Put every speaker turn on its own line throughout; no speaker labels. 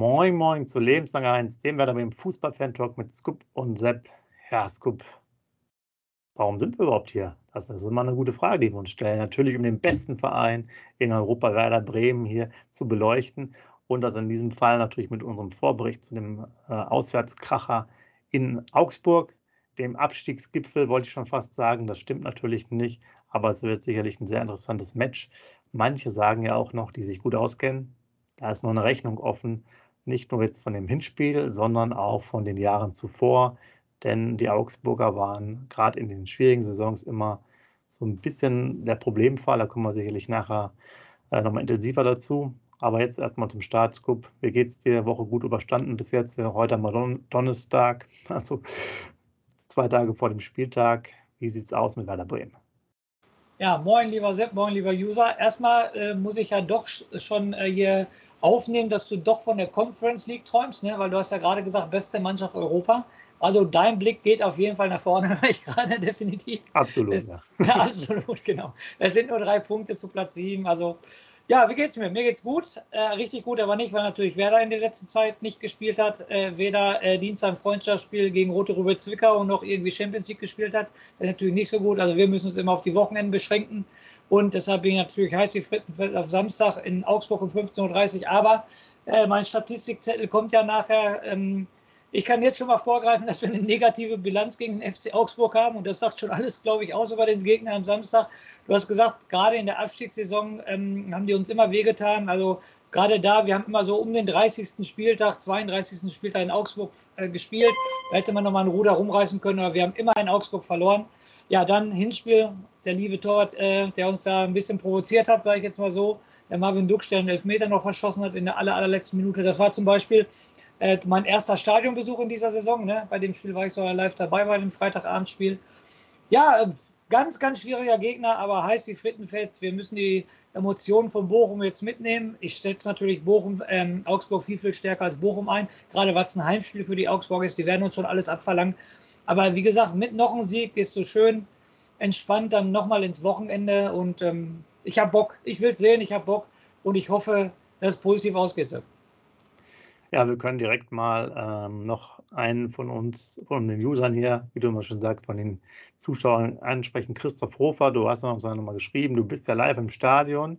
Moin Moin zu Lebenslange 1, dem werden wir im Fußball-Fan-Talk mit Scoop und Sepp. Ja, Scoop, warum sind wir überhaupt hier? Das ist immer eine gute Frage, die wir uns stellen. Natürlich, um den besten Verein in Europa, Werder Bremen, hier zu beleuchten und das in diesem Fall natürlich mit unserem Vorbericht zu dem äh, Auswärtskracher in Augsburg, dem Abstiegsgipfel, wollte ich schon fast sagen. Das stimmt natürlich nicht, aber es wird sicherlich ein sehr interessantes Match. Manche sagen ja auch noch, die sich gut auskennen, da ist noch eine Rechnung offen nicht nur jetzt von dem Hinspiel, sondern auch von den Jahren zuvor. Denn die Augsburger waren gerade in den schwierigen Saisons immer so ein bisschen der Problemfall. Da kommen wir sicherlich nachher äh, nochmal intensiver dazu. Aber jetzt erstmal zum Startscoop. Wie geht es dir? Woche gut überstanden bis jetzt? Heute am Don Donnerstag, also zwei Tage vor dem Spieltag. Wie sieht es aus mit Werder Bremen?
Ja, moin, lieber Sepp, moin, lieber User. Erstmal äh, muss ich ja doch schon äh, hier aufnehmen, dass du doch von der Conference League träumst, ne? weil du hast ja gerade gesagt, beste Mannschaft Europa. Also dein Blick geht auf jeden Fall nach vorne, weil ich gerade definitiv.
Absolut,
es, ja. ja. Absolut, genau. Es sind nur drei Punkte zu Platz sieben. Also ja, wie geht's mir? Mir geht's gut. Äh, richtig gut, aber nicht, weil natürlich Werder in der letzten Zeit nicht gespielt hat. Äh, weder äh, Dienstag Freundschaftsspiel gegen Rote Rübe Zwickau noch irgendwie Champions League gespielt hat. Das ist natürlich nicht so gut. Also wir müssen uns immer auf die Wochenenden beschränken. Und deshalb bin ich natürlich heiß wie Frittenfeld auf Samstag in Augsburg um 15.30 Uhr. Aber äh, mein Statistikzettel kommt ja nachher. Ähm, ich kann jetzt schon mal vorgreifen, dass wir eine negative Bilanz gegen den FC Augsburg haben. Und das sagt schon alles, glaube ich, aus über den Gegner am Samstag. Du hast gesagt, gerade in der Abstiegssaison ähm, haben die uns immer wehgetan. Also gerade da, wir haben immer so um den 30. Spieltag, 32. Spieltag in Augsburg äh, gespielt. Da hätte man nochmal ein Ruder rumreißen können, aber wir haben immer in Augsburg verloren. Ja, dann Hinspiel, der liebe Torwart, äh, der uns da ein bisschen provoziert hat, sage ich jetzt mal so. Der Marvin Duck, der einen Elfmeter noch verschossen hat in der aller, allerletzten Minute. Das war zum Beispiel äh, mein erster Stadionbesuch in dieser Saison. Ne? Bei dem Spiel war ich sogar live dabei bei dem Freitagabendspiel. Ja, äh, ganz, ganz schwieriger Gegner, aber heiß wie Frittenfett. Wir müssen die Emotionen von Bochum jetzt mitnehmen. Ich schätze natürlich Bochum, ähm, Augsburg viel, viel stärker als Bochum ein, gerade weil es ein Heimspiel für die Augsburg ist. Die werden uns schon alles abverlangen. Aber wie gesagt, mit noch einem Sieg gehst du schön entspannt dann nochmal ins Wochenende und ähm, ich habe Bock. Ich will es sehen, ich habe Bock und ich hoffe, dass es positiv ausgeht.
Ja, wir können direkt mal ähm, noch einen von uns, von den Usern hier, wie du immer schon sagst, von den Zuschauern ansprechen. Christoph Hofer, du hast uns nochmal geschrieben, du bist ja live im Stadion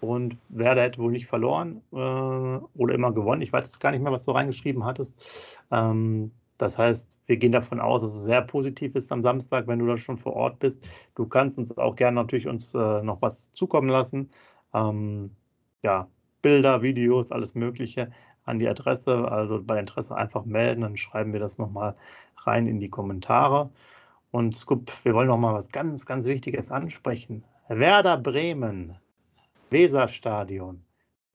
und Werder hätte wohl nicht verloren äh, oder immer gewonnen. Ich weiß jetzt gar nicht mehr, was du reingeschrieben hattest. Ähm, das heißt, wir gehen davon aus, dass es sehr positiv ist am Samstag, wenn du da schon vor Ort bist. Du kannst uns auch gerne natürlich uns äh, noch was zukommen lassen. Ähm, ja, Bilder, Videos, alles Mögliche an die Adresse. Also bei Interesse einfach melden, dann schreiben wir das nochmal rein in die Kommentare. Und Scoop, wir wollen noch mal was ganz, ganz Wichtiges ansprechen. Werder Bremen, Weserstadion,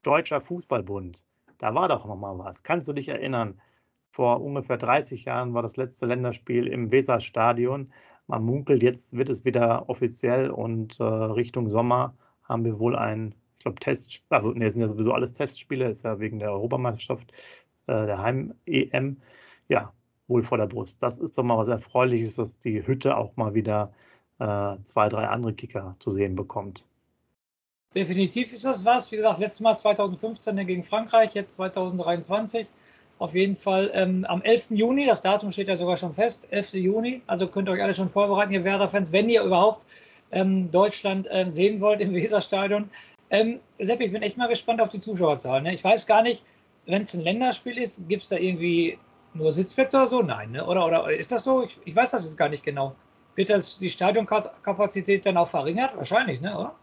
Deutscher Fußballbund. Da war doch noch mal was. Kannst du dich erinnern? Vor ungefähr 30 Jahren war das letzte Länderspiel im Weserstadion. Man munkelt, jetzt wird es wieder offiziell und äh, Richtung Sommer haben wir wohl ein ich glaube, Test, also ne, sind ja sowieso alles Testspiele, ist ja wegen der Europameisterschaft, äh, der Heim-EM, ja, wohl vor der Brust. Das ist doch mal was Erfreuliches, dass die Hütte auch mal wieder äh, zwei, drei andere Kicker zu sehen bekommt.
Definitiv ist das was. Wie gesagt, letztes Mal 2015 gegen Frankreich, jetzt 2023. Auf jeden Fall ähm, am 11. Juni, das Datum steht ja sogar schon fest, 11. Juni. Also könnt ihr euch alle schon vorbereiten, ihr Werder-Fans, wenn ihr überhaupt ähm, Deutschland äh, sehen wollt im Weserstadion. Ähm, Sepp, ich bin echt mal gespannt auf die Zuschauerzahlen. Ne? Ich weiß gar nicht, wenn es ein Länderspiel ist, gibt es da irgendwie nur Sitzplätze oder so? Nein, ne? oder, oder ist das so? Ich, ich weiß das jetzt gar nicht genau. Wird das die Stadionkapazität dann auch verringert? Wahrscheinlich, ne? oder?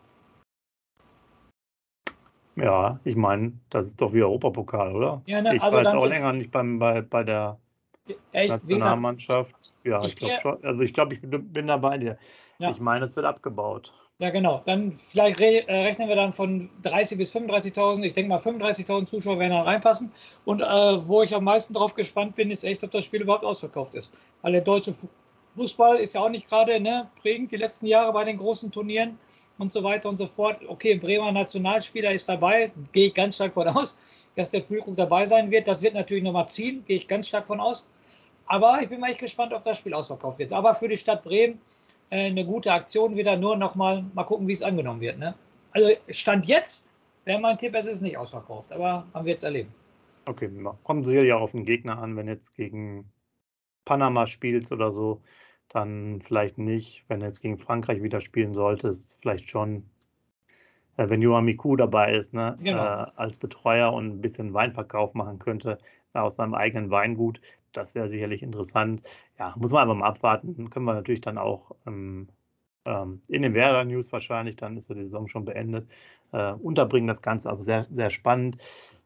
Ja, ich meine, das ist doch wie Europapokal, oder?
Ja, ne?
Ich
also
war jetzt auch länger nicht beim, bei, bei der
Ja, ich, gesagt,
Nationalmannschaft. Ja,
ich
ich glaube schon. Also ich glaube, ich bin, bin da bei dir.
Ja.
Ich meine, es wird abgebaut.
Ja, genau. Dann vielleicht re äh, rechnen wir dann von 30 bis 35.000. Ich denke mal, 35.000 Zuschauer werden da reinpassen. Und äh, wo ich am meisten drauf gespannt bin, ist echt, ob das Spiel überhaupt ausverkauft ist. Weil der deutsche Fu- Fußball ist ja auch nicht gerade ne, prägend die letzten Jahre bei den großen Turnieren und so weiter und so fort. Okay, Bremer Nationalspieler ist dabei, gehe ich ganz stark von aus, dass der Füllkrug dabei sein wird. Das wird natürlich nochmal ziehen, gehe ich ganz stark von aus. Aber ich bin mal echt gespannt, ob das Spiel ausverkauft wird. Aber für die Stadt Bremen äh, eine gute Aktion wieder. Nur nochmal mal gucken, wie es angenommen wird. Ne? Also Stand jetzt wäre mein Tipp, es ist nicht ausverkauft. Aber man wird es erleben.
Okay, kommt sicherlich auch auf den Gegner an, wenn jetzt gegen Panama spielst oder so, dann vielleicht nicht. Wenn jetzt gegen Frankreich wieder spielen solltest, vielleicht schon. Äh, Wenn Johan Miku dabei ist, ne,
Genau.
äh, als Betreuer und ein bisschen Weinverkauf machen könnte aus seinem eigenen Weingut, das wäre sicherlich interessant. Ja, muss man einfach mal abwarten. Können wir natürlich dann auch ähm, ähm, in den Werder News wahrscheinlich, dann ist die Saison schon beendet, äh, unterbringen das Ganze. Also sehr, sehr spannend.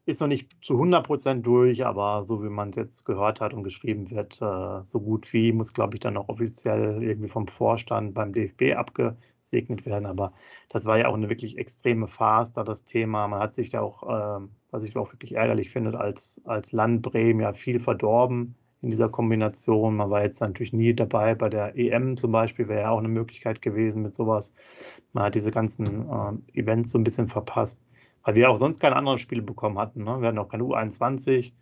Ist noch nicht zu 100% durch, aber so wie man es jetzt gehört hat und geschrieben wird, äh, so gut wie, muss glaube ich dann auch offiziell irgendwie vom Vorstand beim DFB abgesegnet werden. Aber das war ja auch eine wirklich extreme Farce, da das Thema. Man hat sich ja auch, ähm, was ich auch wirklich ärgerlich finde, als, als Land Bremen ja viel verdorben in dieser Kombination. Man war jetzt natürlich nie dabei bei der EM zum Beispiel, wäre ja auch eine Möglichkeit gewesen mit sowas. Man hat diese ganzen äh, Events so ein bisschen verpasst, weil wir auch sonst keine anderen Spiele bekommen hatten. Ne? Wir hatten auch keine U21.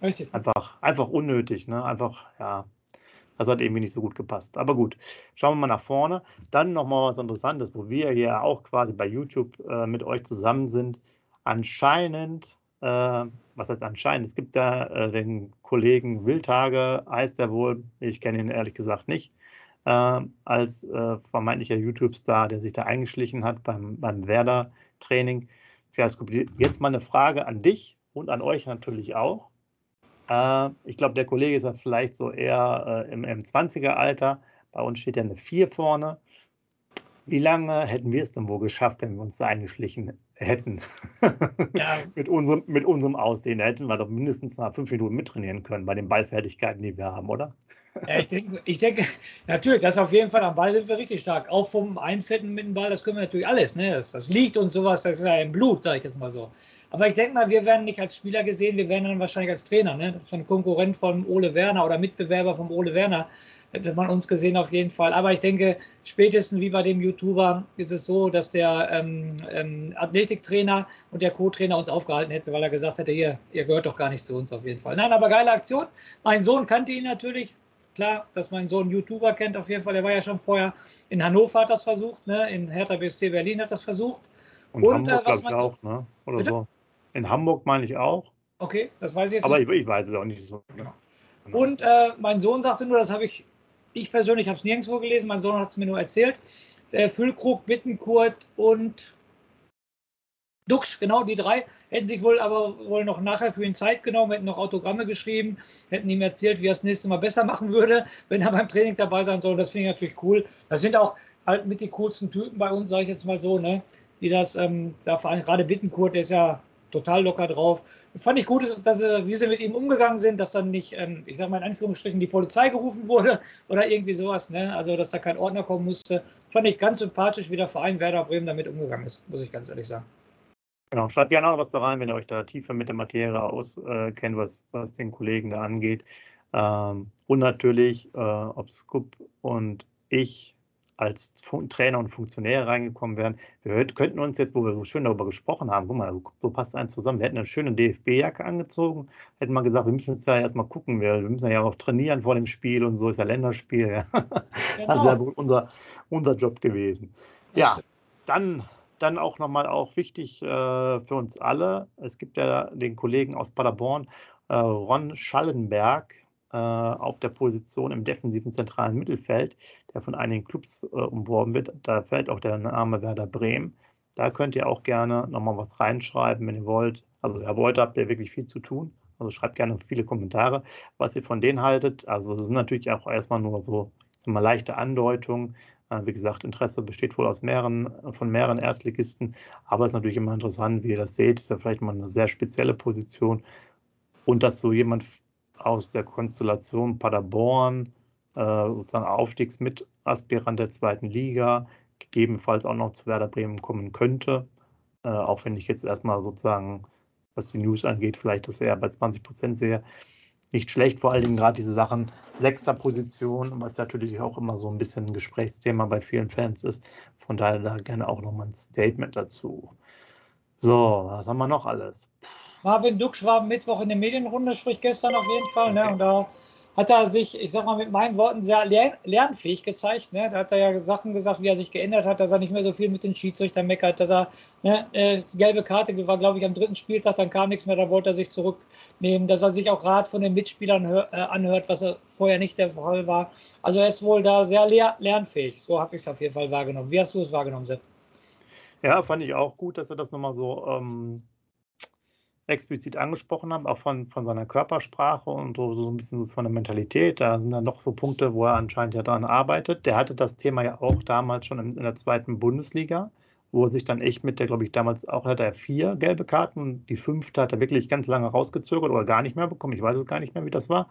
Richtig.
Einfach, einfach unnötig, ne? Einfach, ja, das hat irgendwie nicht so gut gepasst. Aber gut, schauen wir mal nach vorne. Dann nochmal was Interessantes, wo wir hier auch quasi bei YouTube äh, mit euch zusammen sind. Anscheinend, äh, was heißt anscheinend? Es gibt da äh, den Kollegen Wildtage, heißt er wohl, ich kenne ihn ehrlich gesagt nicht, äh, als äh, vermeintlicher YouTube-Star, der sich da eingeschlichen hat beim, beim Werder-Training. Jetzt mal eine Frage an dich und an euch natürlich auch. Äh, ich glaube, der Kollege ist ja vielleicht so eher äh, im, im 20er-Alter. Bei uns steht ja eine 4 vorne. Wie lange hätten wir es denn wohl geschafft, wenn wir uns da eingeschlichen hätten?
Ja.
mit, unserem, mit unserem Aussehen. Da hätten wir doch mindestens nach fünf Minuten mittrainieren können bei den Ballfertigkeiten, die wir haben, oder?
Ja, ich denke, ich denke, natürlich, das auf jeden Fall am Ball sind wir richtig stark. Aufpumpen, einfetten mit dem Ball, das können wir natürlich alles. Ne? Das, das liegt und sowas, das ist ja im Blut, sage ich jetzt mal so. Aber ich denke mal, wir werden nicht als Spieler gesehen, wir werden dann wahrscheinlich als Trainer, ne? So ein Konkurrent von Ole Werner oder Mitbewerber von Ole Werner hätte man uns gesehen auf jeden Fall. Aber ich denke, spätestens wie bei dem YouTuber ist es so, dass der ähm, ähm, Athletiktrainer und der Co-Trainer uns aufgehalten hätte, weil er gesagt hätte, hier, ihr gehört doch gar nicht zu uns auf jeden Fall. Nein, aber geile Aktion. Mein Sohn kannte ihn natürlich. Klar, dass mein Sohn YouTuber kennt auf jeden Fall. Der war ja schon vorher in Hannover hat das versucht, ne? in Hertha BSC Berlin hat das versucht.
Und,
Und, äh,
Hamburg,
was
glaube ich, auch, ne? Oder
Bitte?
so. In Hamburg meine ich auch.
Okay, das weiß ich jetzt
Aber
nicht.
ich, ich weiß es auch nicht so.
Genau.
Genau.
Und äh, mein Sohn sagte nur, das habe ich, ich persönlich habe es nirgendwo gelesen, mein Sohn hat es mir nur erzählt. Äh, Füllkrug, Bittenkurt und Duxch, genau die drei, hätten sich wohl aber wohl noch nachher für ihn Zeit genommen, hätten noch Autogramme geschrieben, hätten ihm erzählt, wie er das nächste Mal besser machen würde, wenn er beim Training dabei sein soll. Das finde ich natürlich cool. Das sind auch halt mit die coolsten Typen bei uns, sage ich jetzt mal so, ne? Die das, ähm, da vor allem gerade Bittenkurt, der ist ja total locker drauf. Fand ich gut, dass sie, wie sie mit ihm umgegangen sind, dass dann nicht, ähm, ich sage mal in Anführungsstrichen, die Polizei gerufen wurde oder irgendwie sowas, ne? Also dass da kein Ordner kommen musste. Fand ich ganz sympathisch, wie der Verein Werder Bremen damit umgegangen ist, muss ich ganz ehrlich sagen.
Genau, schreibt gerne auch noch was da rein, wenn ihr euch da tiefer mit der Materie auskennt, was, was den Kollegen da angeht. Ähm, und natürlich, äh, ob Scoop und ich als Trainer und Funktionäre reingekommen wären. Wir könnten uns jetzt, wo wir so schön darüber gesprochen haben, guck mal, so- passt eins zusammen. Wir hätten eine schöne DFB-Jacke angezogen, hätten mal gesagt, wir müssen jetzt ja erstmal gucken, wir, wir müssen ja auch trainieren vor dem Spiel und so ist ja Länderspiel. Ja. Das wäre wohl unser, unser Job gewesen. Ja, dann, dann auch nochmal auch wichtig äh, für uns alle. Es gibt ja den Kollegen aus Paderborn, äh, Ron Schallenberg, äh, auf der Position im defensiven zentralen Mittelfeld, der von einigen Clubs äh, umworben wird. Da fällt auch der Name Werder Bremen. Da könnt ihr auch gerne nochmal was reinschreiben, wenn ihr wollt. Also Herr Beuter habt ihr wirklich viel zu tun. Also schreibt gerne viele Kommentare, was ihr von denen haltet. Also es sind natürlich auch erstmal nur so mal, leichte Andeutungen. Äh, wie gesagt, Interesse besteht wohl aus mehreren, von mehreren Erstligisten, aber es ist natürlich immer interessant, wie ihr das seht. Ist ja vielleicht mal eine sehr spezielle Position. Und dass so jemand aus der Konstellation Paderborn, äh, sozusagen Aufstiegsmitaspirant der zweiten Liga, gegebenenfalls auch noch zu Werder Bremen kommen könnte. Äh, auch wenn ich jetzt erstmal sozusagen, was die News angeht, vielleicht das eher bei 20 Prozent sehe. Nicht schlecht, vor allen Dingen gerade diese Sachen sechster Position, was natürlich auch immer so ein bisschen ein Gesprächsthema bei vielen Fans ist. Von daher da gerne auch nochmal ein Statement dazu. So, was haben wir noch alles?
Marvin Duksch war Mittwoch in der Medienrunde, sprich gestern auf jeden Fall. Ne? Okay. Ne? Und da hat er sich, ich sag mal mit meinen Worten, sehr lernfähig gezeigt. Ne? Da hat er ja Sachen gesagt, wie er sich geändert hat, dass er nicht mehr so viel mit den Schiedsrichtern meckert, dass er, ne, äh, die gelbe Karte war, glaube ich, am dritten Spieltag, dann kam nichts mehr, da wollte er sich zurücknehmen, dass er sich auch Rat von den Mitspielern hör, äh, anhört, was er vorher nicht der Fall war. Also er ist wohl da sehr lernfähig. So habe ich es auf jeden Fall wahrgenommen. Wie hast du es wahrgenommen, Sepp?
Ja, fand ich auch gut, dass er das nochmal so ähm, explizit angesprochen haben, auch von, von seiner Körpersprache und so, so ein bisschen von der Mentalität. Da sind dann noch so Punkte, wo er anscheinend ja daran arbeitet. Der hatte das Thema ja auch damals schon in, in der zweiten Bundesliga, wo er sich dann echt mit der, glaube ich, damals auch hatte er vier gelbe Karten und die fünfte hat er wirklich ganz lange rausgezögert oder gar nicht mehr bekommen. Ich weiß es gar nicht mehr, wie das war.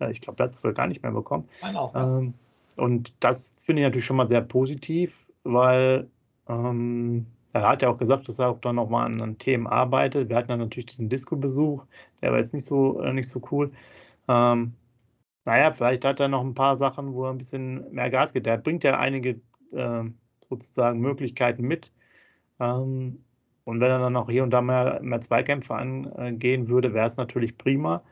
Äh, ich glaube, er hat es wohl gar nicht mehr bekommen. Ähm, und das finde ich natürlich schon mal sehr positiv, weil ähm, er hat ja auch gesagt, dass er auch dann nochmal an, Themen arbeitet. Wir hatten dann natürlich diesen Disco-Besuch, der war jetzt nicht so, äh, nicht so cool. Ähm, naja, vielleicht hat er noch ein paar Sachen, wo er ein bisschen mehr Gas gibt. Der bringt ja einige äh, sozusagen Möglichkeiten mit. Ähm, und wenn er dann auch hier und da mehr, mehr Zweikämpfe angehen würde, wäre es natürlich prima.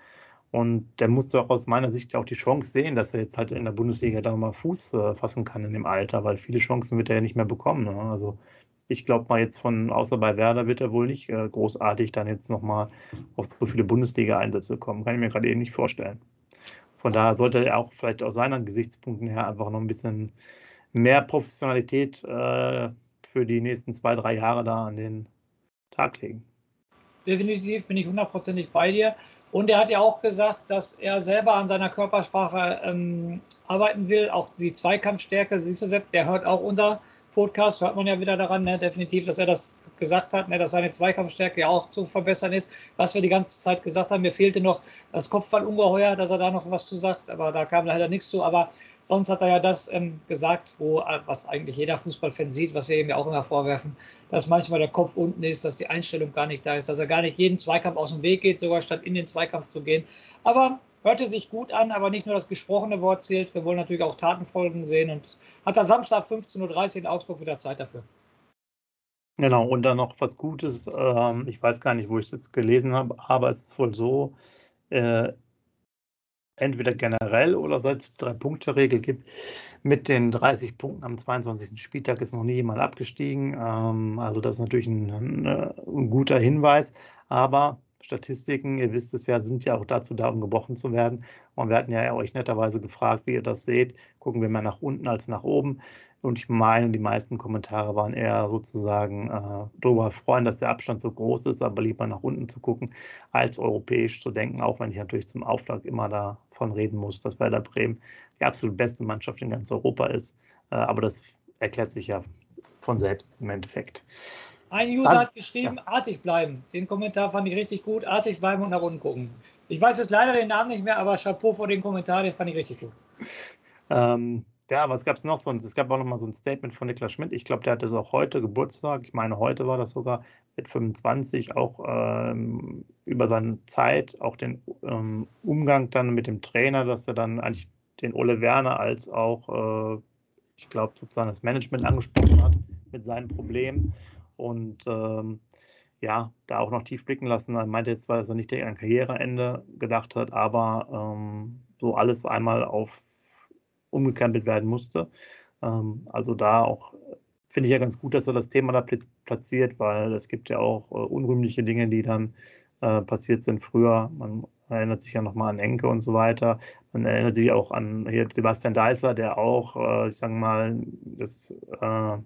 Und der musste auch aus meiner Sicht auch die Chance sehen, dass er jetzt halt in der Bundesliga da mal Fuß äh, fassen kann in dem Alter, weil viele Chancen wird er ja nicht mehr bekommen. Ne? Also ich glaube mal jetzt von, außer bei Werder wird er wohl nicht äh, großartig dann jetzt nochmal auf so viele Bundesliga-Einsätze kommen. Kann ich mir gerade eben nicht vorstellen. Von daher sollte er auch vielleicht aus seinen Gesichtspunkten her einfach noch ein bisschen mehr Professionalität äh, für die nächsten zwei, drei Jahre da an den Tag legen.
Definitiv bin ich hundertprozentig bei dir. Und er hat ja auch gesagt, dass er selber an seiner Körpersprache ähm, arbeiten will, auch die Zweikampfstärke. Siehst du, Sepp, der hört auch unser Podcast hört man ja wieder daran, ne, definitiv, dass er das gesagt hat, ne, dass seine Zweikampfstärke ja auch zu verbessern ist. Was wir die ganze Zeit gesagt haben, mir fehlte noch das Kopfballungeheuer, dass er da noch was zu sagt, aber da kam leider nichts zu. Aber sonst hat er ja das ähm, gesagt, wo, äh, was eigentlich jeder Fußballfan sieht, was wir ihm ja auch immer vorwerfen, dass manchmal der Kopf unten ist, dass die Einstellung gar nicht da ist, dass er gar nicht jeden Zweikampf aus dem Weg geht, sogar statt in den Zweikampf zu gehen. Aber hörte sich gut an, aber nicht nur das gesprochene Wort zählt. Wir wollen natürlich auch Tatenfolgen sehen und hat da Samstag 15.30 Uhr in Augsburg wieder Zeit dafür.
Genau, und dann noch was Gutes. Ähm, ich weiß gar nicht, wo ich das gelesen habe, aber es ist wohl so, äh, entweder generell oder seit es die Drei-Punkte-Regel gibt, mit den 30 Punkten am 22. Spieltag ist noch nie jemand abgestiegen. Ähm, also das ist natürlich ein, ein, ein guter Hinweis, aber Statistiken, ihr wisst es ja, sind ja auch dazu da, um gebrochen zu werden. Und wir hatten ja euch netterweise gefragt, wie ihr das seht. Gucken wir mehr nach unten als nach oben. Und ich meine, die meisten Kommentare waren eher sozusagen äh, darüber freuen, dass der Abstand so groß ist, aber lieber nach unten zu gucken, als europäisch zu denken, auch wenn ich natürlich zum Auftrag immer davon reden muss, dass Werder Bremen die absolut beste Mannschaft in ganz Europa ist. Äh, aber das erklärt sich ja von selbst im Endeffekt.
Ein User Dann, hat geschrieben, ja. artig bleiben. Den Kommentar fand ich richtig gut. Artig bleiben und nach unten gucken. Ich weiß jetzt leider den Namen nicht mehr, aber Chapeau vor den Kommentar, den fand ich richtig gut.
Ähm, ja, was gab es noch sonst? Es gab auch noch mal so ein Statement von Niklas Schmidt. Ich glaube, der hatte es auch heute Geburtstag. Ich meine, heute war das sogar mit 25 auch ähm, über seine Zeit, auch den ähm, Umgang dann mit dem Trainer, dass er dann eigentlich den Ole Werner als auch, äh, ich glaube, sozusagen das Management angesprochen hat mit seinen Problemen und ähm, ja, da auch noch tief blicken lassen. Er meinte jetzt zwar, dass er nicht an Karriereende gedacht hat, aber ähm, so alles einmal auf umgekrempelt werden musste. Ähm, also da auch finde ich ja ganz gut, dass er das Thema da platziert, weil es gibt ja auch äh, unrühmliche Dinge, die dann äh, passiert sind früher. Man erinnert sich ja nochmal an Enke und so weiter. Man erinnert sich auch an hier Sebastian Deißler, der auch, äh, ich sage mal, das äh,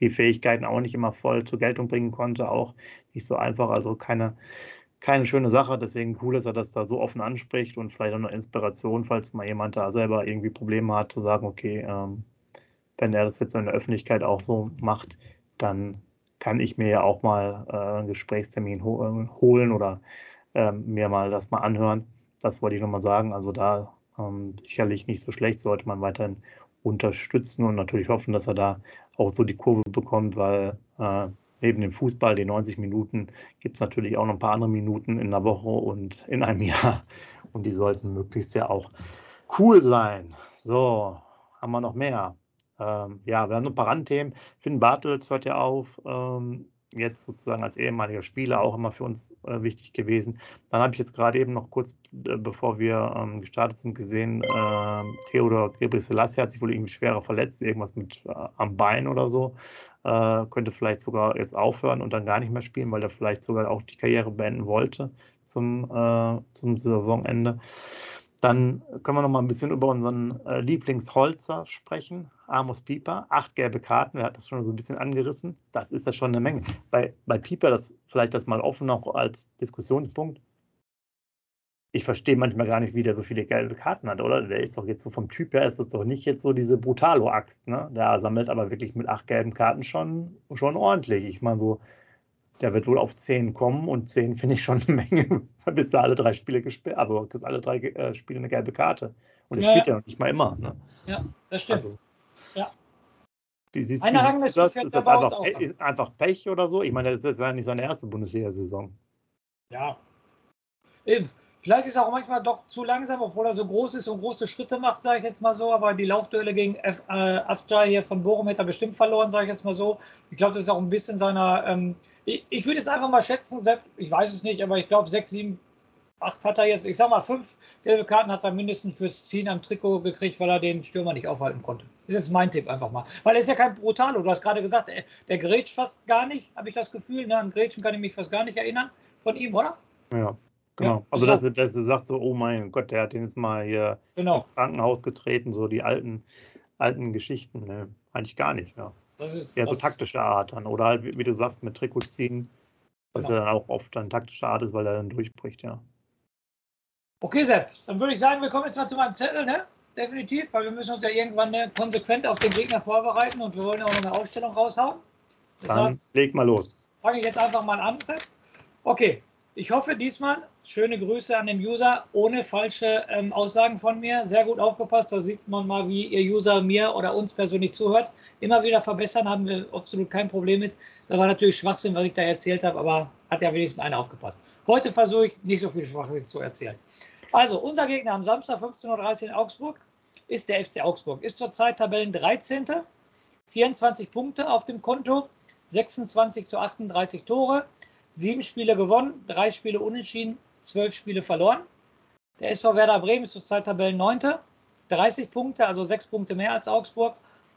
die Fähigkeiten auch nicht immer voll zur Geltung bringen konnte, auch nicht so einfach, also keine keine schöne Sache, deswegen cool, dass er das da so offen anspricht und vielleicht auch eine Inspiration, falls mal jemand da selber irgendwie Probleme hat, zu sagen, okay, ähm, wenn er das jetzt in der Öffentlichkeit auch so macht, dann kann ich mir ja auch mal äh, einen Gesprächstermin ho äh, holen oder ähm, mir mal das mal anhören. Das wollte ich nochmal sagen. Also da ähm, sicherlich nicht so schlecht, sollte man weiterhin unterstützen und natürlich hoffen, dass er da auch so die Kurve bekommt, weil äh, neben dem Fußball, den 90 Minuten, gibt es natürlich auch noch ein paar andere Minuten in der Woche und in einem Jahr. Und die sollten möglichst ja auch cool sein. So, haben wir noch mehr? Ähm, ja, wir haben noch ein paar Randthemen. Finn Bartels hört ja auf. Ähm, jetzt sozusagen als ehemaliger Spieler auch immer für uns äh, wichtig gewesen. Dann habe ich jetzt gerade eben noch kurz, äh, bevor wir ähm, gestartet sind, gesehen, äh, Theodor Gebrselassie hat sich wohl irgendwie schwerer verletzt, irgendwas mit äh, am Bein oder so. Äh, könnte vielleicht sogar jetzt aufhören und dann gar nicht mehr spielen, weil er vielleicht sogar auch die Karriere beenden wollte zum, äh, zum Saisonende. Dann können wir noch mal ein bisschen über unseren Lieblingsholzer sprechen, Amos Pieper. Acht gelbe Karten, er hat das schon so ein bisschen angerissen. Das ist ja schon eine Menge. Bei, bei Pieper, das vielleicht das mal offen noch als Diskussionspunkt. Ich verstehe manchmal gar nicht, wie der so viele gelbe Karten hat, oder? Der ist doch jetzt so vom Typ her, ist das doch nicht jetzt so diese Brutalo-Axt, ne? Der sammelt aber wirklich mit acht gelben Karten schon, schon ordentlich. Ich meine, so der wird wohl auf 10 kommen und 10 finde ich schon eine Menge, bis da alle drei Spiele gespielt, also bis alle drei äh, Spiele eine gelbe Karte. Und er ja, spielt ja. ja nicht mal immer. Ne?
Ja, das stimmt. Also, ja.
Wie siehst, wie siehst du das? Ist das einfach, Pech, einfach Pech oder so? Ich meine, das ist ja nicht seine erste Bundesliga-Saison.
Ja. Eben. Vielleicht ist er auch manchmal doch zu langsam, obwohl er so groß ist und große Schritte macht, sage ich jetzt mal so. Aber die Laufduelle gegen F, äh, Afjai hier von Bochum hat er bestimmt verloren, sage ich jetzt mal so. Ich glaube, das ist auch ein bisschen seiner. Ähm, ich, ich würde jetzt einfach mal schätzen, selbst, ich weiß es nicht, aber ich glaube, sechs, sieben, acht hat er jetzt. Ich sag mal, fünf gelbe Karten hat er mindestens fürs Ziehen am Trikot gekriegt, weil er den Stürmer nicht aufhalten konnte. Ist jetzt mein Tipp einfach mal. Weil er ist ja kein Brutalo. Du hast gerade gesagt, der, der grätscht fast gar nicht, habe ich das Gefühl. Ne? An Grätschen kann ich mich fast gar nicht erinnern von ihm, oder?
Ja. Genau. Ja, also, dass, dass du sagst so, oh mein Gott, der hat den jetzt mal hier genau. ins Krankenhaus getreten, so die alten, alten Geschichten. Ne? Eigentlich gar nicht, ja. Das ist ja so taktische Art dann. Oder halt, wie, wie du sagst, mit Trikot ziehen, was genau. ja dann auch oft dann taktische Art ist, weil er dann durchbricht, ja.
Okay, Sepp, dann würde ich sagen, wir kommen jetzt mal zu meinem Zettel, ne? Definitiv, weil wir müssen uns ja irgendwann ne, konsequent auf den Gegner vorbereiten und wir wollen ja auch noch eine Ausstellung raushauen.
Deshalb dann leg mal los.
Fange ich jetzt einfach mal an, Sepp. Okay, ich hoffe diesmal, schöne Grüße an den User, ohne falsche ähm, Aussagen von mir. Sehr gut aufgepasst, da sieht man mal, wie Ihr User mir oder uns persönlich zuhört. Immer wieder verbessern, haben wir absolut kein Problem mit. Da war natürlich Schwachsinn, was ich da erzählt habe, aber hat ja wenigstens einer aufgepasst. Heute versuche ich nicht so viel Schwachsinn zu erzählen. Also, unser Gegner am Samstag 15.30 Uhr in Augsburg ist der FC Augsburg. Ist zurzeit Tabellen 13. 24 Punkte auf dem Konto, 26 zu 38 Tore sieben Spiele gewonnen, drei Spiele unentschieden, zwölf Spiele verloren. Der SV Werder Bremen ist zurzeit Tabellen 9. 30 Punkte, also sechs Punkte mehr als Augsburg,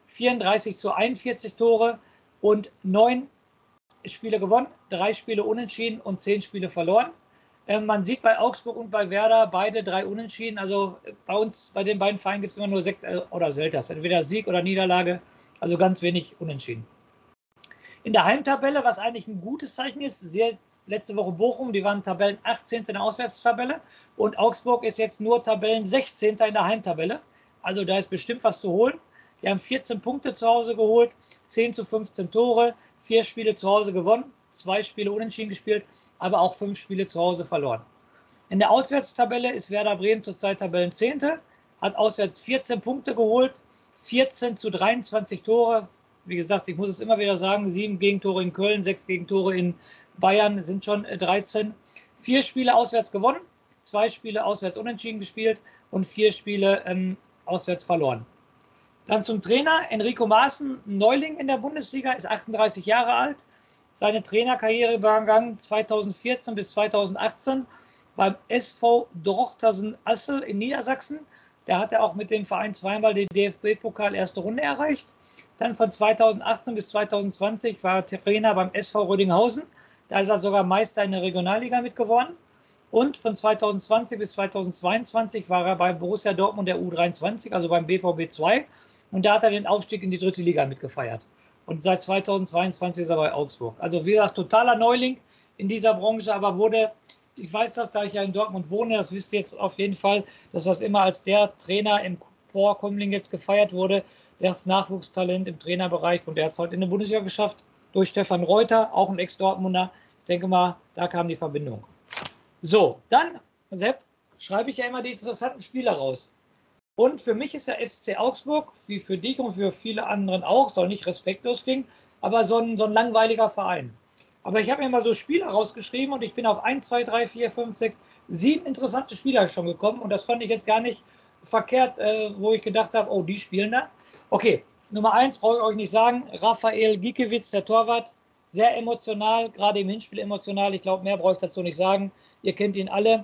34 zu 41 Tore und neun Spiele gewonnen, drei Spiele unentschieden und zehn Spiele verloren. Ähm, man sieht bei Augsburg und bei Werder beide drei Unentschieden. Also bei uns, bei den beiden Vereinen gibt es immer nur sechs äh, oder Selters, entweder Sieg oder Niederlage, also ganz wenig Unentschieden. In der Heimtabelle, was eigentlich ein gutes Zeichen ist, sehr, letzte Woche Bochum, die waren Tabellen 18. in der Auswärtstabelle und Augsburg ist jetzt nur Tabellen 16. in der Heimtabelle. Also da ist bestimmt was zu holen. Die haben 14 Punkte zu Hause geholt, 10 zu 15 Tore, vier Spiele zu Hause gewonnen, zwei Spiele unentschieden gespielt, aber auch fünf Spiele zu Hause verloren. In der Auswärtstabelle ist Werder Bremen zurzeit Tabellen 10. hat auswärts 14 Punkte geholt, 14 zu 23 Tore, wie gesagt, ich muss es immer wieder sagen, sieben Gegentore in Köln, sechs Gegentore in Bayern sind schon 13. Äh, vier Spiele auswärts gewonnen, zwei Spiele auswärts unentschieden gespielt und vier Spiele ähm, auswärts verloren. Dann zum Trainer. Enrico Maaßen, Neuling in der Bundesliga, ist 38 Jahre alt. Seine Trainerkarriere war gegangen 2014 bis 2018 beim SV Dorchtersen Assel in Niedersachsen. Da hat er auch mit dem Verein zweimal den DFB-Pokal erste Runde erreicht. Dann von 2018 bis 2020 war er Trainer beim SV Rödinghausen. Da ist er sogar Meister in der Regionalliga mitgeworden. Und von 2020 bis 2022 war er bei Borussia Dortmund der U23, also beim BVB 2. Und da hat er den Aufstieg in die dritte Liga mitgefeiert. Und seit 2022 ist er bei Augsburg. Also wie gesagt, totaler Neuling in dieser Branche, aber wurde ich weiß das, da ich ja in Dortmund wohne, das wisst ihr jetzt auf jeden Fall, dass das immer als der Trainer im Vorkommling jetzt gefeiert wurde, das Nachwuchstalent im Trainerbereich und der hat es heute in der Bundesliga geschafft durch Stefan Reuter, auch ein Ex-Dortmunder. Ich denke mal, da kam die Verbindung. So, dann, Sepp, schreibe ich ja immer die interessanten Spieler raus. Und für mich ist der FC Augsburg, wie für dich und für viele anderen auch, soll nicht respektlos klingen, aber so ein, so ein langweiliger Verein. Aber ich habe mir mal so Spieler rausgeschrieben und ich bin auf 1, 2, 3, 4, 5, 6, 7 interessante Spieler schon gekommen und das fand ich jetzt gar nicht verkehrt, äh, wo ich gedacht habe, oh, die spielen da. Okay, Nummer 1 brauche ich euch nicht sagen, Raphael Giekewitz, der Torwart, sehr emotional, gerade im Hinspiel emotional. Ich glaube, mehr brauche ich dazu nicht sagen. Ihr kennt ihn alle.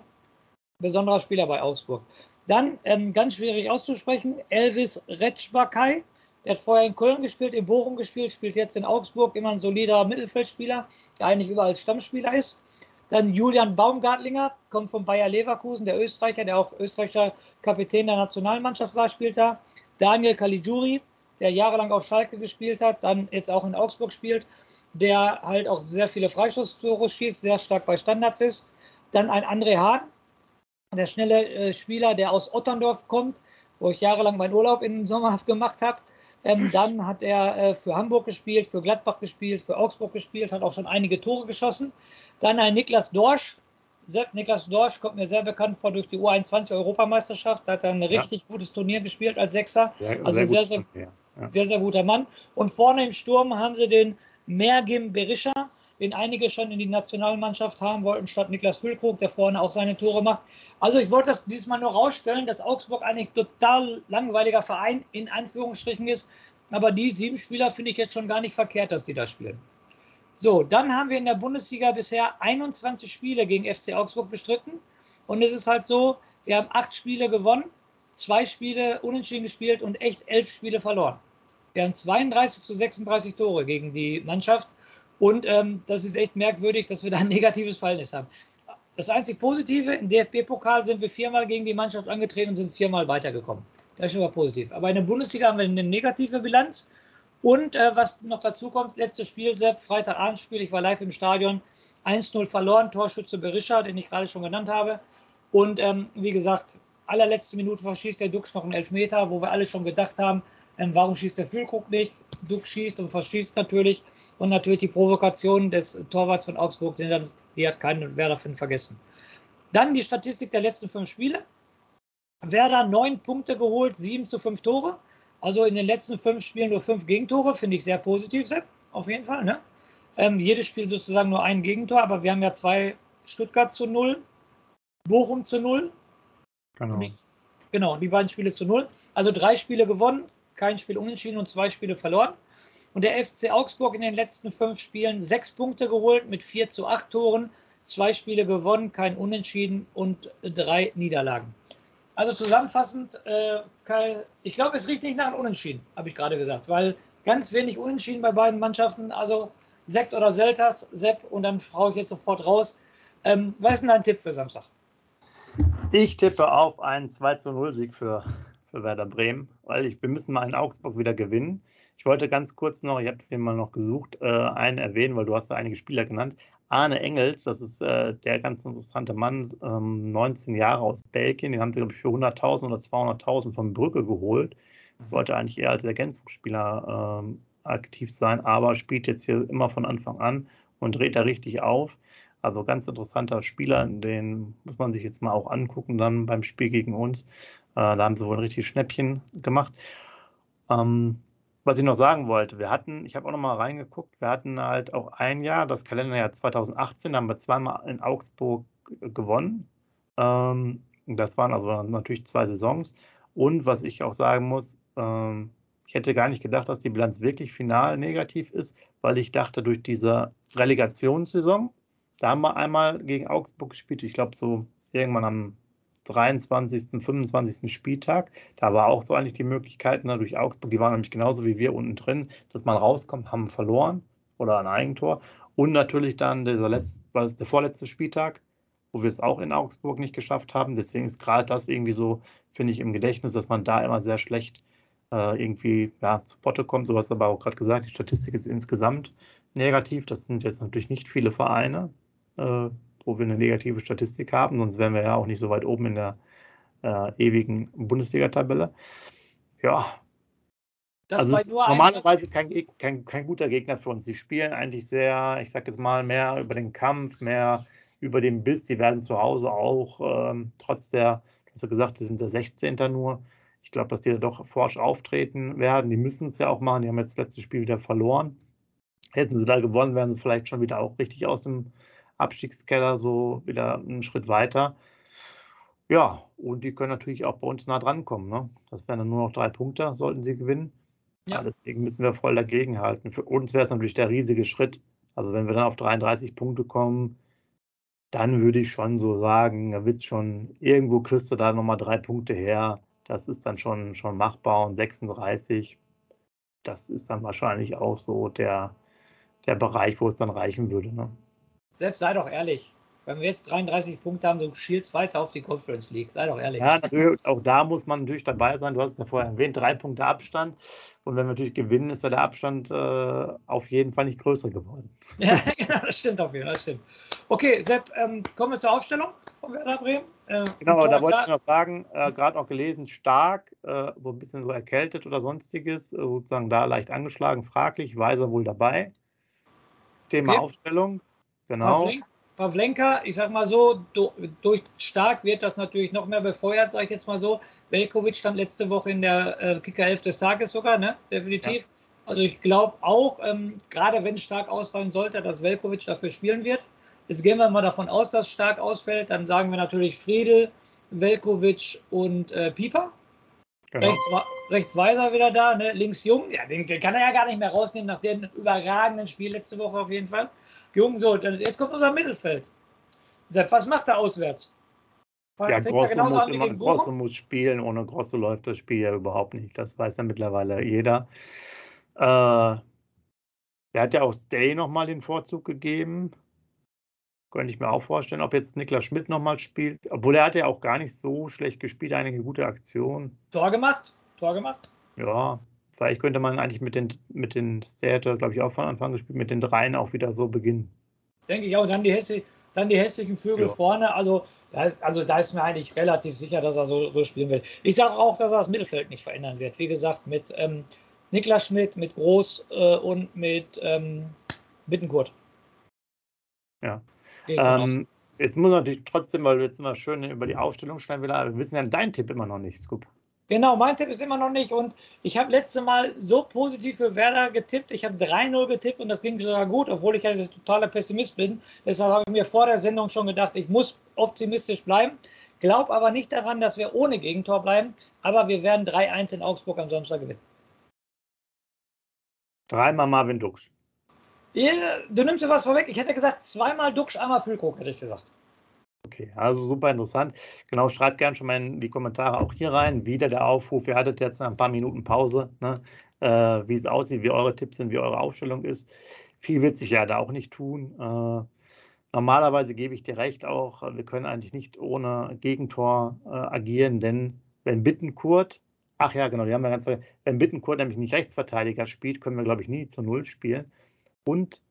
Besonderer Spieler bei Augsburg. Dann, ähm, ganz schwierig auszusprechen, Elvis Retschbakai. Der hat vorher in Köln gespielt, in Bochum gespielt, spielt jetzt in Augsburg, immer ein solider Mittelfeldspieler, der eigentlich überall Stammspieler ist. Dann Julian Baumgartlinger, kommt von Bayer Leverkusen, der Österreicher, der auch österreichischer Kapitän der Nationalmannschaft war, spielt da. Daniel Caligiuri, der jahrelang auf Schalke gespielt hat, dann jetzt auch in Augsburg spielt, der halt auch sehr viele Freistoßtore schießt, sehr stark bei Standards ist. Dann ein André Hahn, der schnelle äh, Spieler, der aus Otterndorf kommt, wo ich jahrelang meinen Urlaub in Sommerhaft gemacht habe. Ähm, dann hat er äh, für Hamburg gespielt, für Gladbach gespielt, für Augsburg gespielt, hat auch schon einige Tore geschossen. Dann ein Niklas Dorsch. Sepp, Niklas Dorsch kommt mir sehr bekannt vor durch die U21-Europameisterschaft. Da hat ein richtig ja. gutes Turnier gespielt als Sechser. Sehr, also sehr, sehr, sehr, sehr, sehr guter Mann. Und vorne im Sturm haben sie den Mergim Berisha den einige schon in die Nationalmannschaft haben wollten, statt Niklas Füllkrug, der vorne auch seine Tore macht. Also ich wollte das diesmal nur rausstellen, dass Augsburg eigentlich total langweiliger Verein in Anführungsstrichen ist. Aber die sieben Spieler finde ich jetzt schon gar nicht verkehrt, dass die da spielen. So, dann haben wir in der Bundesliga bisher 21 Spiele gegen FC Augsburg bestritten. Und es ist halt so, wir haben acht Spiele gewonnen, zwei Spiele unentschieden gespielt und echt elf Spiele verloren. Wir haben 32 zu 36 Tore gegen die Mannschaft. Und ähm, das ist echt merkwürdig, dass wir da ein negatives Verhältnis haben. Das einzig Positive, im DFB-Pokal sind wir viermal gegen die Mannschaft angetreten und sind viermal weitergekommen. Das ist schon mal positiv. Aber in der Bundesliga haben wir eine negative Bilanz. Und äh, was noch dazu kommt, letztes Spiel, Sepp, Freitagabendspiel, ich war live im Stadion, 1-0 verloren, Torschütze Berischer, den ich gerade schon genannt habe. Und ähm, wie gesagt, allerletzte Minute verschießt der Duxch noch einen Elfmeter, wo wir alle schon gedacht haben, ähm, warum schießt der Füllkrug nicht? Duck schießt und verschießt natürlich. Und natürlich die Provokation des Torwarts von Augsburg, die, dann, die hat keinen Werder-Fan vergessen. Dann die Statistik der letzten fünf Spiele. Werder neun Punkte geholt, sieben zu fünf Tore. Also in den letzten fünf Spielen nur fünf Gegentore, finde ich sehr positiv, Sepp, auf jeden Fall. Ne? Ähm, jedes Spiel sozusagen nur ein Gegentor, aber wir haben ja zwei Stuttgart zu null, Bochum zu null. Genau. Genau, die beiden Spiele zu null. Also drei Spiele gewonnen, kein Spiel unentschieden und zwei Spiele verloren. Und der FC Augsburg in den letzten fünf Spielen sechs Punkte geholt mit vier zu acht Toren, zwei Spiele gewonnen, kein Unentschieden und drei Niederlagen. Also zusammenfassend, äh, ich glaube, es riecht nicht nach einem Unentschieden, habe ich gerade gesagt, weil ganz wenig Unentschieden bei beiden Mannschaften. Also Sekt oder Selters, Sepp und dann frage ich jetzt sofort raus. Ähm, was ist denn dein Tipp für Samstag?
Ich tippe auf einen 2 zu 0 Sieg für für Werder Bremen, weil ich, wir müssen mal in Augsburg wieder gewinnen. Ich wollte ganz kurz noch, ich habe den mal noch gesucht, äh, einen erwähnen, weil du hast da einige Spieler genannt. Arne Engels, das ist äh, der ganz interessante Mann, ähm, 19 Jahre aus Belgien, den haben sie, glaube ich, für 100.000 oder 200.000 von Brücke geholt. Das wollte eigentlich eher als Ergänzungsspieler ähm, aktiv sein, aber spielt jetzt hier immer von Anfang an und dreht da richtig auf. Also ganz interessanter Spieler, den muss man sich jetzt mal auch angucken dann beim Spiel gegen uns. Äh, da haben sie wohl ein richtiges Schnäppchen gemacht. Ähm, was ich noch sagen wollte, wir hatten, ich habe auch noch mal reingeguckt, wir hatten halt auch ein Jahr, das Kalenderjahr 2018, da haben wir zweimal in Augsburg gewonnen. Ähm, das waren also natürlich zwei Saisons. Und was ich auch sagen muss, ähm, ich hätte gar nicht gedacht, dass die Bilanz wirklich final negativ ist, weil ich dachte, durch diese Relegationssaison, da haben wir einmal gegen Augsburg gespielt, ich glaube so irgendwann am 23., 25. Spieltag. Da war auch so eigentlich die Möglichkeit ne, durch Augsburg, die waren nämlich genauso wie wir unten drin, dass man rauskommt, haben verloren oder ein Eigentor. Und natürlich dann dieser letzte, was der vorletzte Spieltag, wo wir es auch in Augsburg nicht geschafft haben. Deswegen ist gerade das irgendwie so, finde ich, im Gedächtnis, dass man da immer sehr schlecht äh, irgendwie ja, zu Potte kommt. So hast du aber auch gerade gesagt, die Statistik ist insgesamt negativ. Das sind jetzt natürlich nicht viele Vereine. Äh, wo wir eine negative Statistik haben, sonst wären wir ja auch nicht so weit oben in der äh, ewigen Bundesliga-Tabelle. Ja. Das also ist normalerweise kein, kein, kein guter Gegner für uns. Sie spielen eigentlich sehr, ich sag jetzt mal, mehr über den Kampf, mehr über den Biss. Die werden zu Hause auch, ähm, trotz der, du hast ja gesagt, die sind der 16. nur. Ich glaube, dass die da doch forsch auftreten werden. Die müssen es ja auch machen. Die haben jetzt das letzte Spiel wieder verloren. Hätten sie da gewonnen, wären sie vielleicht schon wieder auch richtig aus dem Abstiegskeller so wieder einen Schritt weiter. Ja, und die können natürlich auch bei uns nah dran kommen. Ne? Das wären dann nur noch drei Punkte, sollten sie gewinnen. Ja. deswegen müssen wir voll dagegen halten. Für uns wäre es natürlich der riesige Schritt. Also wenn wir dann auf 33 Punkte kommen, dann würde ich schon so sagen, da wird schon, irgendwo kriegst du da nochmal drei Punkte her. Das ist dann schon, schon machbar. Und 36, das ist dann wahrscheinlich auch so der, der Bereich, wo es dann reichen würde. Ne?
Selbst sei doch ehrlich, wenn wir jetzt 33 Punkte haben, so schielst weiter auf die Conference League. Sei doch ehrlich.
Ja, natürlich, auch da muss man natürlich dabei sein. Du hast es ja vorher erwähnt, drei Punkte Abstand. Und wenn wir natürlich gewinnen, ist ja der Abstand äh, auf jeden Fall nicht größer geworden.
Ja, genau, das stimmt auf jeden Fall. Das stimmt. Okay, Sepp, ähm, kommen wir zur Aufstellung von Werder Bremen.
Äh, genau, da wollte ich noch sagen, äh, gerade auch gelesen, stark, äh, so ein bisschen so erkältet oder sonstiges, äh, sozusagen da leicht angeschlagen, fraglich, Weiser wohl dabei. Thema okay. Aufstellung, genau.
Pavlenka, ich sag mal so, durch stark wird das natürlich noch mehr befeuert, sage ich jetzt mal so. Velkovic stand letzte Woche in der äh, Kicker 11 des Tages sogar, ne? Definitiv. Ja. Also ich glaube auch, ähm, gerade wenn stark ausfallen sollte, dass Velkovic dafür spielen wird. Jetzt gehen wir mal davon aus, dass stark ausfällt. Dann sagen wir natürlich Friedel, Velkovic und äh, Pieper. Genau. Rechts, rechts Weiser wieder da, ne? links Jung. Ja, den, den, kann er ja gar nicht mehr rausnehmen nach dem überragenden Spiel letzte Woche auf jeden Fall. Jung, so, jetzt kommt unser Mittelfeld. Sepp, was macht er auswärts?
Ja, Grosso muss, immer, Grosso muss spielen. Ohne Grosso läuft das Spiel ja überhaupt nicht. Das weiß ja mittlerweile jeder. Äh, er hat ja auch Stay nochmal den Vorzug gegeben. Könnte ich mir auch vorstellen, ob jetzt Niklas Schmidt nochmal spielt. Obwohl er hat ja auch gar nicht so schlecht gespielt, einige gute Aktionen.
Tor gemacht? Tor gemacht?
Ja, Vielleicht könnte man eigentlich mit den, mit den Städte, glaube ich, auch von Anfang gespielt, mit den dreien auch wieder so beginnen.
Denke ich auch. Dann die, hässlich, dann die hässlichen Vögel ja. vorne. Also da, ist, also da ist mir eigentlich relativ sicher, dass er so, so spielen wird. Ich sage auch, dass er das Mittelfeld nicht verändern wird. Wie gesagt, mit ähm, Niklas Schmidt, mit Groß äh, und mit ähm, Bittenkurt.
Ja. Ähm, jetzt muss man natürlich trotzdem, weil wir jetzt immer schön über die Aufstellung schneiden wieder, wir wissen ja deinen Tipp immer noch nicht, Scoop.
Genau, mein Tipp ist immer noch nicht. Und ich habe letzte Mal so positiv für Werder getippt. Ich habe 3-0 getippt und das ging sogar gut, obwohl ich ein totaler Pessimist bin. Deshalb habe ich mir vor der Sendung schon gedacht, ich muss optimistisch bleiben. Glaub aber nicht daran, dass wir ohne Gegentor bleiben. Aber wir werden 3-1 in Augsburg am Samstag gewinnen.
Dreimal Marvin Duksch.
Du nimmst dir was vorweg. Ich hätte gesagt, zweimal Duksch, einmal Füllkrug, hätte ich gesagt.
Okay, also super interessant. Genau, schreibt gerne schon mal in die Kommentare auch hier rein. Wieder der Aufruf. Ihr hattet jetzt ein paar Minuten Pause, ne? äh, wie es aussieht, wie eure Tipps sind, wie eure Aufstellung ist. Viel wird sich ja da auch nicht tun. Äh, normalerweise gebe ich dir recht auch, wir können eigentlich nicht ohne Gegentor äh, agieren, denn wenn Bittenkurt, ach ja, genau, die haben wir ganz vergessen, wenn Bittenkurt nämlich nicht Rechtsverteidiger spielt, können wir, glaube ich, nie zu Null spielen. Und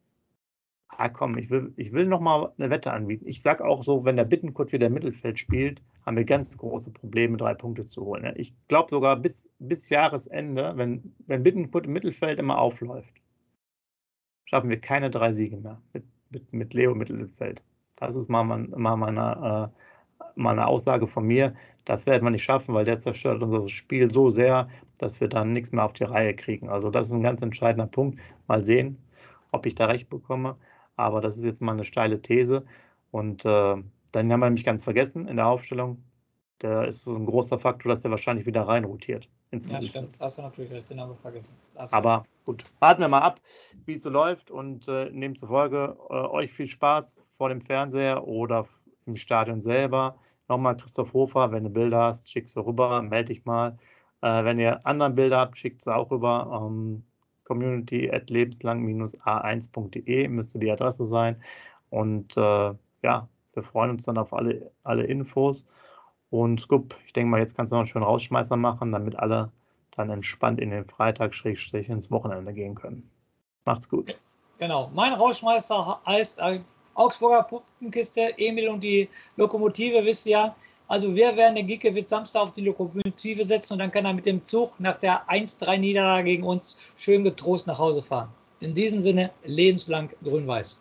ah komm, ich will, ich will nochmal eine Wette anbieten. Ich sage auch so, wenn der Bittenkurt wieder im Mittelfeld spielt, haben wir ganz große Probleme, drei Punkte zu holen. Ich glaube sogar bis, bis Jahresende, wenn, wenn Bittenkurt im Mittelfeld immer aufläuft, schaffen wir keine drei Siege mehr mit, mit, mit Leo Mittelfeld. Das ist mal, mal, mal, meine, äh, mal eine Aussage von mir. Das werden wir nicht schaffen, weil der zerstört unser Spiel so sehr, dass wir dann nichts mehr auf die Reihe kriegen. Also das ist ein ganz entscheidender Punkt. Mal sehen, ob ich da recht bekomme. Aber das ist jetzt mal eine steile These. Und äh, dann haben wir nämlich ganz vergessen in der Aufstellung, da ist es ein großer Faktor, dass der wahrscheinlich wieder rein rotiert.
Ja, stimmt. Hast du natürlich recht, den haben wir vergessen.
Aber recht. gut, warten wir mal ab, wie es so läuft und äh, nehmen zufolge äh, euch viel Spaß vor dem Fernseher oder im Stadion selber. Nochmal Christoph Hofer, wenn du Bilder hast, schick sie rüber, melde dich mal. Äh, wenn ihr andere Bilder habt, schickt sie auch rüber. Ähm, community at lebenslang-a1.de müsste die Adresse sein. Und äh, ja, wir freuen uns dann auf alle, alle Infos. Und Scoop, ich denke mal, jetzt kannst du noch einen schönen Rausschmeißer machen, damit alle dann entspannt in den Freitag, ins Wochenende gehen können. Macht's gut.
Genau. Mein Rausschmeißer heißt Augsburger Puppenkiste, Emil und die Lokomotive, wisst ihr ja. Also wir werden den Giekewitz Samstag auf die Lokomotive setzen und dann kann er mit dem Zug nach der 1-3-Niederlage gegen uns schön getrost nach Hause fahren. In diesem Sinne lebenslang grün-weiß.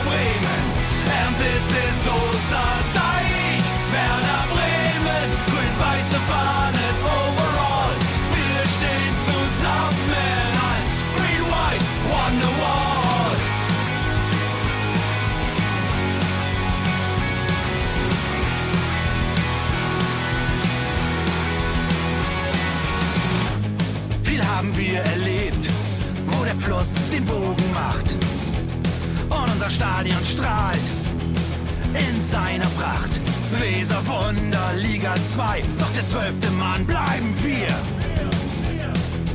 Weser Wunder, Liga 2, doch der zwölfte Mann bleiben wir.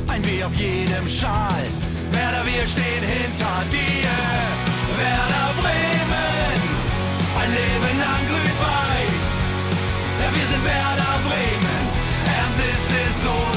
Ein W auf jedem Schal, Werder, wir stehen hinter dir. Werder Bremen, ein Leben lang grün-weiß. Ja, wir sind Werder Bremen, and this is Osterdeich.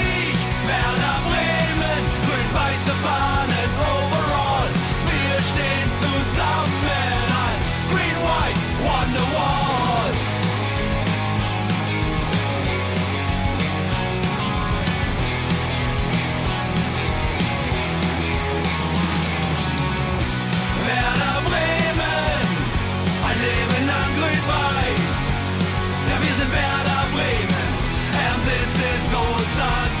rote Fahnen overall. Wir stehen zusammen als Green White Wonderwall. Werder Bremen, ein Leben lang grün-weiß. Ja, wir sind Werder Bremen, and this is Ostern.